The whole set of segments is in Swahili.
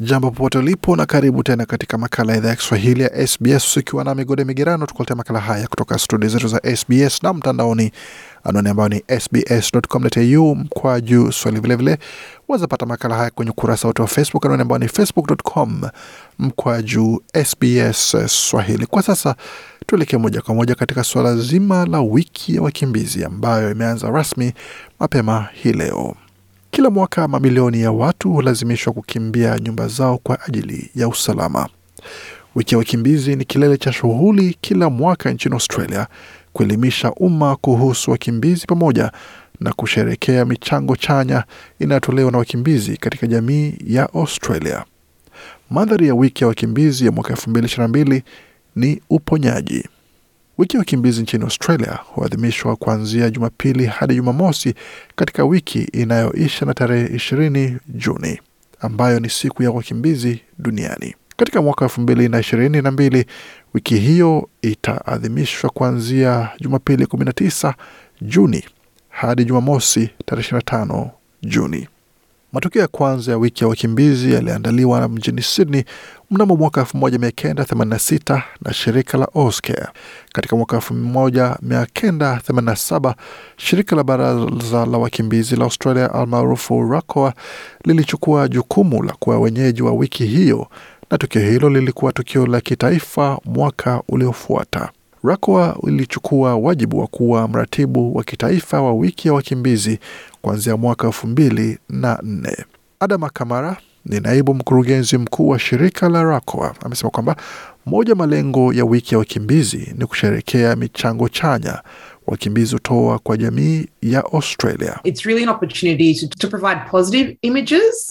Jambo popote ulipo na karibu tena katika makala ya idhaa ya Kiswahili ya SBS ukiwa na migode migerano, tukuletea makala haya kutoka studio zetu za SBS na mtandaoni, anwani ambayo ni sbs.com.au mkwaju swahili. Vilevile wazapata makala haya kwenye ukurasa wote wa Facebook, anwani ambayo ni facebook.com mkwaju SBS Swahili. Kwa sasa tuelekee moja kwa moja katika suala zima la wiki ya wakimbizi ambayo imeanza rasmi mapema hii leo. Kila mwaka mamilioni ya watu hulazimishwa kukimbia nyumba zao kwa ajili ya usalama. Wiki ya wakimbizi ni kilele cha shughuli kila mwaka nchini Australia kuelimisha umma kuhusu wakimbizi pamoja na kusherekea michango chanya inayotolewa na wakimbizi katika jamii ya Australia. Mandhari ya wiki ya wakimbizi ya mwaka 2022 ni uponyaji. Wiki ya wakimbizi nchini Australia huadhimishwa kuanzia Jumapili hadi Jumamosi katika wiki inayoisha na tarehe 20 Juni, ambayo ni siku ya wakimbizi duniani. Katika mwaka elfu mbili na ishirini na mbili wiki hiyo itaadhimishwa kuanzia Jumapili 19 Juni hadi Jumamosi tarehe 25 Juni. Matukio ya kwanza ya wiki ya wakimbizi yaliandaliwa mjini Sydney mnamo mwaka 1986 na shirika la Oscare. Katika mwaka 1987 shirika la baraza la wakimbizi la Australia almaarufu RACOA lilichukua jukumu la kuwa wenyeji wa wiki hiyo, na tukio hilo lilikuwa tukio la kitaifa mwaka uliofuata. RACOA ilichukua wajibu wa kuwa mratibu wa kitaifa wa wiki ya wakimbizi kuanzia mwaka elfu mbili na nne. Adama Kamara ni naibu mkurugenzi mkuu wa shirika la RACOA amesema kwamba moja malengo ya wiki ya wakimbizi ni kusherekea michango chanya wakimbizi hutoa kwa jamii ya Australia. Really to, to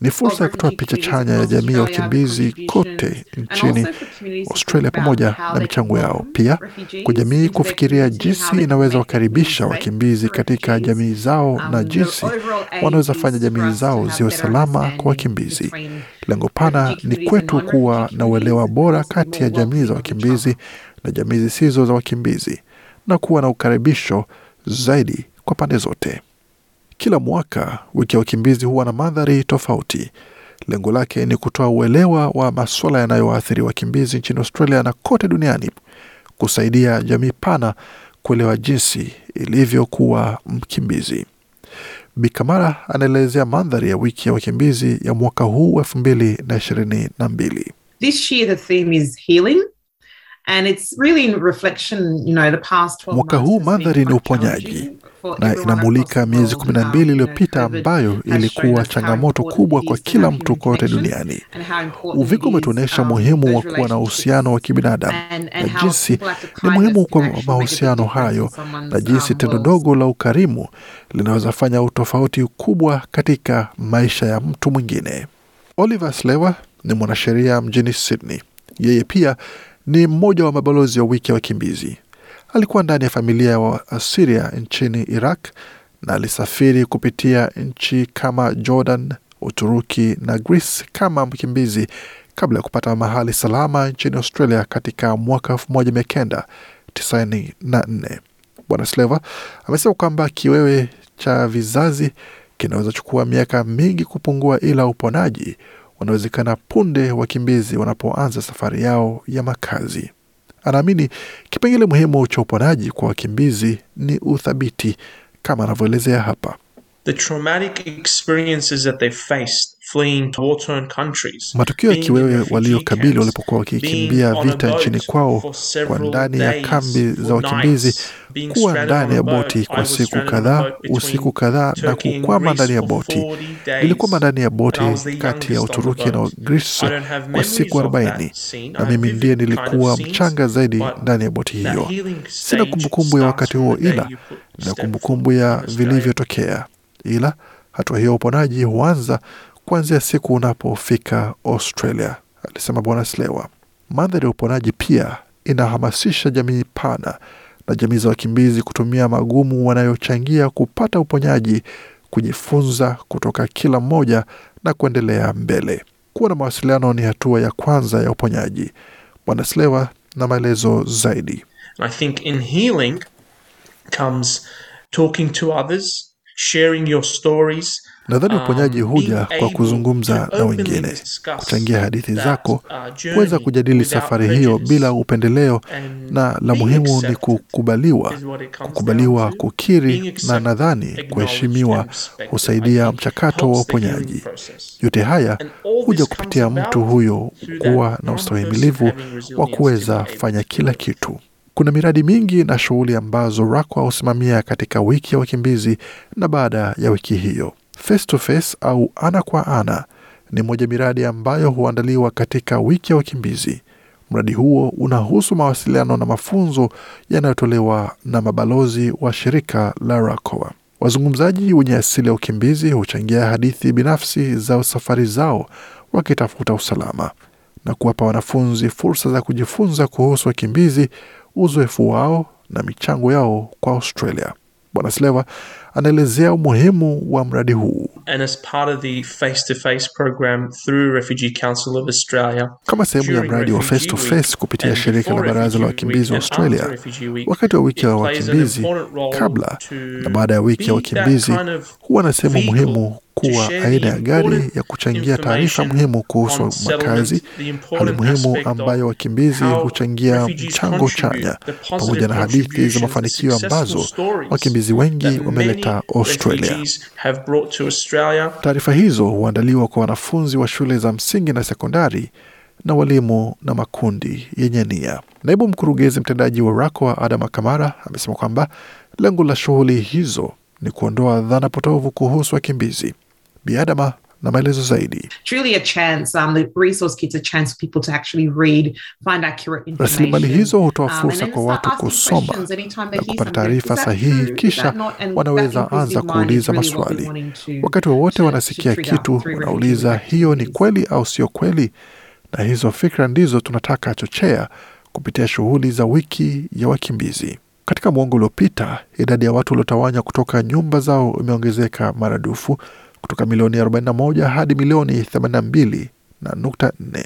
ni fursa ya kutoa picha chanya ya jamii ya wakimbizi kote nchini Australia pamoja na michango yao, pia kwa jamii kufikiria jinsi inaweza wakaribisha wakimbizi katika jamii zao na jinsi wanaweza fanya jamii zao ziwe salama kwa wakimbizi. Lengo pana ni kwetu kuwa na uelewa bora kati ya jamii za wakimbizi na jamii zisizo za wakimbizi na kuwa na ukaribisho zaidi kwa pande zote. Kila mwaka wiki ya wakimbizi huwa na mandhari tofauti. Lengo lake ni kutoa uelewa wa masuala yanayowaathiri wakimbizi nchini Australia na kote duniani, kusaidia jamii pana kuelewa jinsi ilivyokuwa mkimbizi. Bikamara anaelezea mandhari ya wiki ya wakimbizi ya mwaka huu elfu mbili na ishirini na mbili. Mwaka huu mandhari ni uponyaji na inamulika miezi kumi na mbili iliyopita ambayo ilikuwa changamoto kubwa kwa kila mtu kote duniani. Uviko umetuonyesha umuhimu wa kuwa na uhusiano wa kibinadamu na jinsi ni muhimu kwa mahusiano hayo na jinsi tendo dogo la ukarimu linaweza fanya utofauti kubwa katika maisha ya mtu mwingine. Oliver Slewa ni mwanasheria mjini Sydney. Yeye pia ni mmoja wa mabalozi wa wiki ya wakimbizi. Alikuwa ndani ya familia ya wa Asiria nchini Iraq na alisafiri kupitia nchi kama Jordan, Uturuki na Greece kama mkimbizi kabla ya kupata mahali salama nchini Australia katika mwaka 1994. Bwana Sleva amesema kwamba kiwewe cha vizazi kinaweza chukua miaka mingi kupungua, ila uponaji wanawezekana punde wakimbizi wanapoanza safari yao ya makazi. Anaamini kipengele muhimu cha uponaji kwa wakimbizi ni uthabiti, kama anavyoelezea hapa. The traumatic experiences that they faced fleeing to war-torn countries, Matukio ya kiwewe waliokabili walipokuwa wakikimbia vita nchini kwao kwa ndani ya kambi za wakimbizi, kuwa ndani ya boti kwa siku kadhaa, usiku kadhaa na kukwama ndani ya boti. Nilikwama ndani ya boti kati ya Uturuki na. Greece I don't have kwa siku arobaini na mimi ndiye nilikuwa mchanga zaidi ndani ya boti hiyo. Sina kumbukumbu ya wakati huo, ila na kumbukumbu ya vilivyotokea, ila hatua hiyo uponaji huanza kuanzia siku unapofika Australia, alisema Bwana Slewa. Mandhari ya uponaji pia inahamasisha jamii pana na jamii za wakimbizi kutumia magumu wanayochangia kupata uponyaji, kujifunza kutoka kila mmoja na kuendelea mbele. Kuwa na mawasiliano ni hatua ya kwanza ya uponyaji. Bwana Slewa na maelezo zaidi. I think in healing comes talking to others, sharing your stories. Nadhani um, uponyaji huja kwa kuzungumza na wengine, kuchangia hadithi zako, uh, kuweza kujadili safari hiyo bila upendeleo, na la muhimu ni kukubaliwa. Kukubaliwa, kukiri na nadhani kuheshimiwa husaidia mchakato wa uponyaji. Yote haya huja kupitia mtu huyo kuwa na ustahimilivu wa kuweza fanya kila kitu. Kuna miradi mingi na shughuli ambazo Rakwa husimamia katika wiki ya wakimbizi na baada ya wiki hiyo. Face to face au ana kwa ana ni moja miradi ambayo huandaliwa katika wiki ya wakimbizi. Mradi huo unahusu mawasiliano na mafunzo yanayotolewa na mabalozi wa shirika la Rakoa. Wazungumzaji wenye asili ya ukimbizi huchangia hadithi binafsi za safari zao wakitafuta usalama na kuwapa wanafunzi fursa za kujifunza kuhusu wakimbizi, uzoefu wao na michango yao kwa Australia. Bwana Sleva anaelezea umuhimu wa mradi huu. And as part of the face to face program through Refugee Council of Australia, Kama sehemu ya mradi wa face to face kupitia shirika la baraza la wakimbizi wa Australia, Week, wakati wa wiki ya wakimbizi, kabla na baada ya wiki ya wakimbizi, kind of huwa na sehemu muhimu kuwa aina ya gari ya kuchangia taarifa muhimu kuhusu makazi, hali muhimu ambayo wakimbizi huchangia mchango chanya, pamoja na hadithi za mafanikio ambazo wakimbizi wengi wameleta Australia. Taarifa hizo huandaliwa kwa wanafunzi wa shule za msingi na sekondari na walimu na makundi yenye nia. Naibu mkurugenzi mtendaji wa RACOA Adama Kamara amesema kwamba lengo la shughuli hizo ni kuondoa dhana potovu kuhusu wakimbizi. Bi Adama na maelezo zaidi. Um, the resource kits a chance for people to actually read, find accurate information. Rasilimali hizo hutoa um, fursa kwa watu kusoma na kupata taarifa sahihi, kisha wanaweza anza kuuliza maswali. Wakati wowote wanasikia kitu, wanauliza hiyo ni kweli au sio kweli, na hizo fikra ndizo tunataka chochea kupitia shughuli za wiki ya wakimbizi. Katika mwongo uliopita, idadi ya watu waliotawanywa kutoka nyumba zao imeongezeka maradufu kutoka milioni 41 hadi milioni 82 na nukta 4.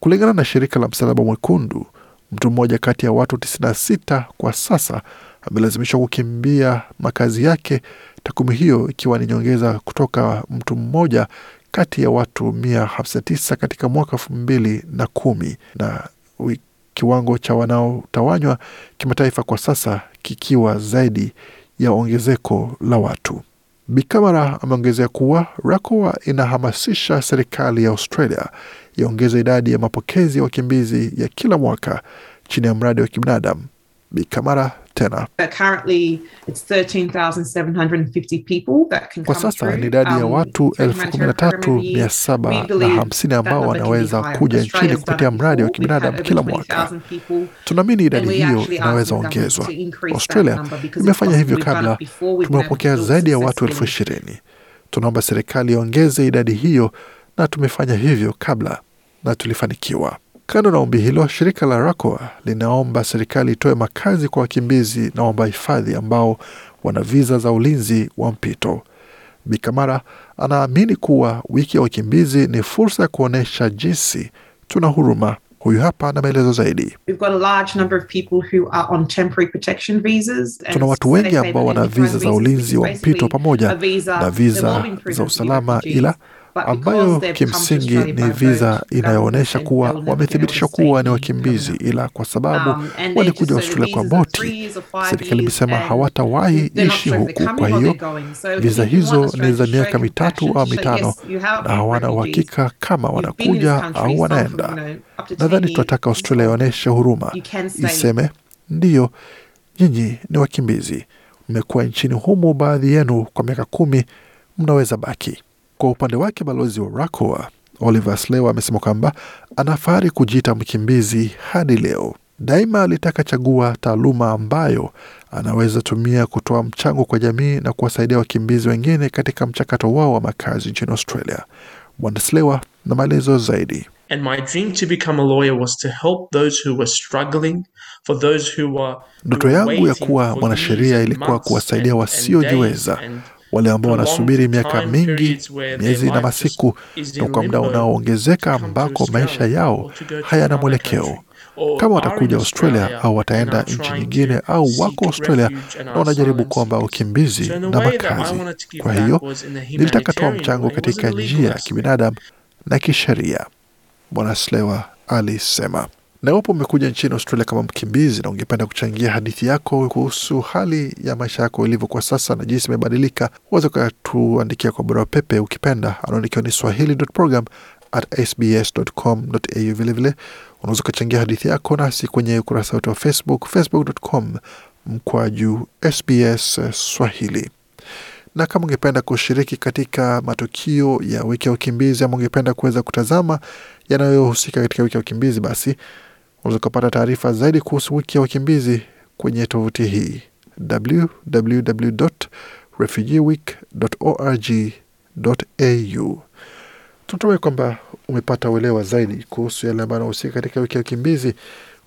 Kulingana na shirika la Msalaba Mwekundu, mtu mmoja kati ya watu 96 kwa sasa amelazimishwa kukimbia makazi yake, takwimu hiyo ikiwa ni nyongeza kutoka mtu mmoja kati ya watu 159 katika mwaka elfu mbili na na kiwango cha wanaotawanywa kimataifa kwa sasa kikiwa zaidi ya ongezeko la watu. Bikamara ameongezea kuwa RACOA inahamasisha serikali ya Australia iongeze idadi ya mapokezi ya wakimbizi ya kila mwaka chini ya mradi wa kibinadamu. Bikamara tena currently, it's 13,750 people that can kwa sasa ni idadi ya um, watu elfu kumi na tatu mia saba na hamsini ambao wanaweza kuja nchini kupitia mradi wa kibinadamu kila mwaka. Tunaamini idadi hiyo inaweza ongezwa. Australia imefanya hivyo kabla. Tumewapokea zaidi ya watu elfu ishirini. Tunaomba serikali iongeze idadi hiyo, na tumefanya hivyo kabla na tulifanikiwa. Kando na ombi hilo, shirika la RACOA linaomba serikali itoe makazi kwa wakimbizi na waomba hifadhi ambao wana viza za ulinzi wa mpito. Bikamara anaamini kuwa wiki ya wakimbizi ni fursa ya kuonyesha jinsi tuna huruma. Huyu hapa na maelezo zaidi. We've got a large number of people who are on temporary protection visas. And Tuna watu wengi ambao wana viza za ulinzi wa mpito pamoja na viza za usalama, ila ambayo kimsingi ni viza inayoonyesha kuwa wamethibitishwa kuwa ni wakimbizi, ila kwa sababu Um, walikuja Australia kwa boti, serikali imesema hawatawahi ishi huku. Kwa hiyo viza hizo ni za miaka mitatu au mitano. na hawana uhakika kama wanakuja au wanaenda. you know, up to 10 Nadhani tunataka Australia ionyeshe huruma, iseme ndiyo, nyinyi ni wakimbizi, mmekuwa nchini humu, baadhi yenu kwa miaka kumi, mnaweza baki. Kwa upande wake, balozi wa RACOA Oliver Slewa amesema kwamba ana fahari kujiita mkimbizi hadi leo. Daima alitaka chagua taaluma ambayo anaweza tumia kutoa mchango kwa jamii na kuwasaidia wakimbizi wengine katika mchakato wao wa makazi nchini Australia. Bwana Slewa na maelezo zaidi. And my dream to become a lawyer was to help those who were struggling, for those who were Ndoto yangu ya kuwa mwanasheria ilikuwa kuwasaidia wasiojiweza, wale ambao wanasubiri miaka mingi, miezi na masiku, na kwa muda unaoongezeka ambako maisha yao hayana mwelekeo. Kama watakuja Australia au wataenda nchi nyingine au wako Australia na wanajaribu kuomba ukimbizi So na makazi. Kwa hiyo nilitaka toa mchango katika njia ya kibinadamu na kisheria, Bwana Slewa alisema. Na iwapo umekuja nchini Australia kama mkimbizi na ungependa kuchangia hadithi yako kuhusu hali ya maisha yako ilivyo kwa sasa na jinsi imebadilika, uweze ukatuandikia kwa barua pepe ukipenda, anaandikiwa ni swahili.program. Vilevile unaweza ukachangia hadithi yako nasi kwenye ukurasa wetu wa Facebook, facebook.com mkwaju SBS Swahili na kama ungependa kushiriki katika matukio ya wiki ya ukimbizi ama ungependa kuweza kutazama yanayohusika katika wiki ya ukimbizi, basi unaweza kupata taarifa zaidi kuhusu wiki ya wakimbizi kwenye tovuti hii www.refugeeweek.org.au. Tunatumai kwamba umepata uelewa zaidi kuhusu yale ambayo anahusika katika wiki ya wakimbizi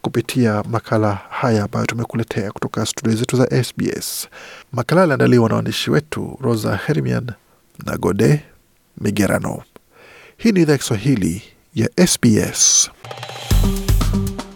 kupitia makala haya ambayo tumekuletea kutoka studio zetu za SBS. Makala yaliandaliwa na waandishi wetu Rosa Hermian na Gode Migerano. Hii ni idhaa ya Kiswahili ya SBS.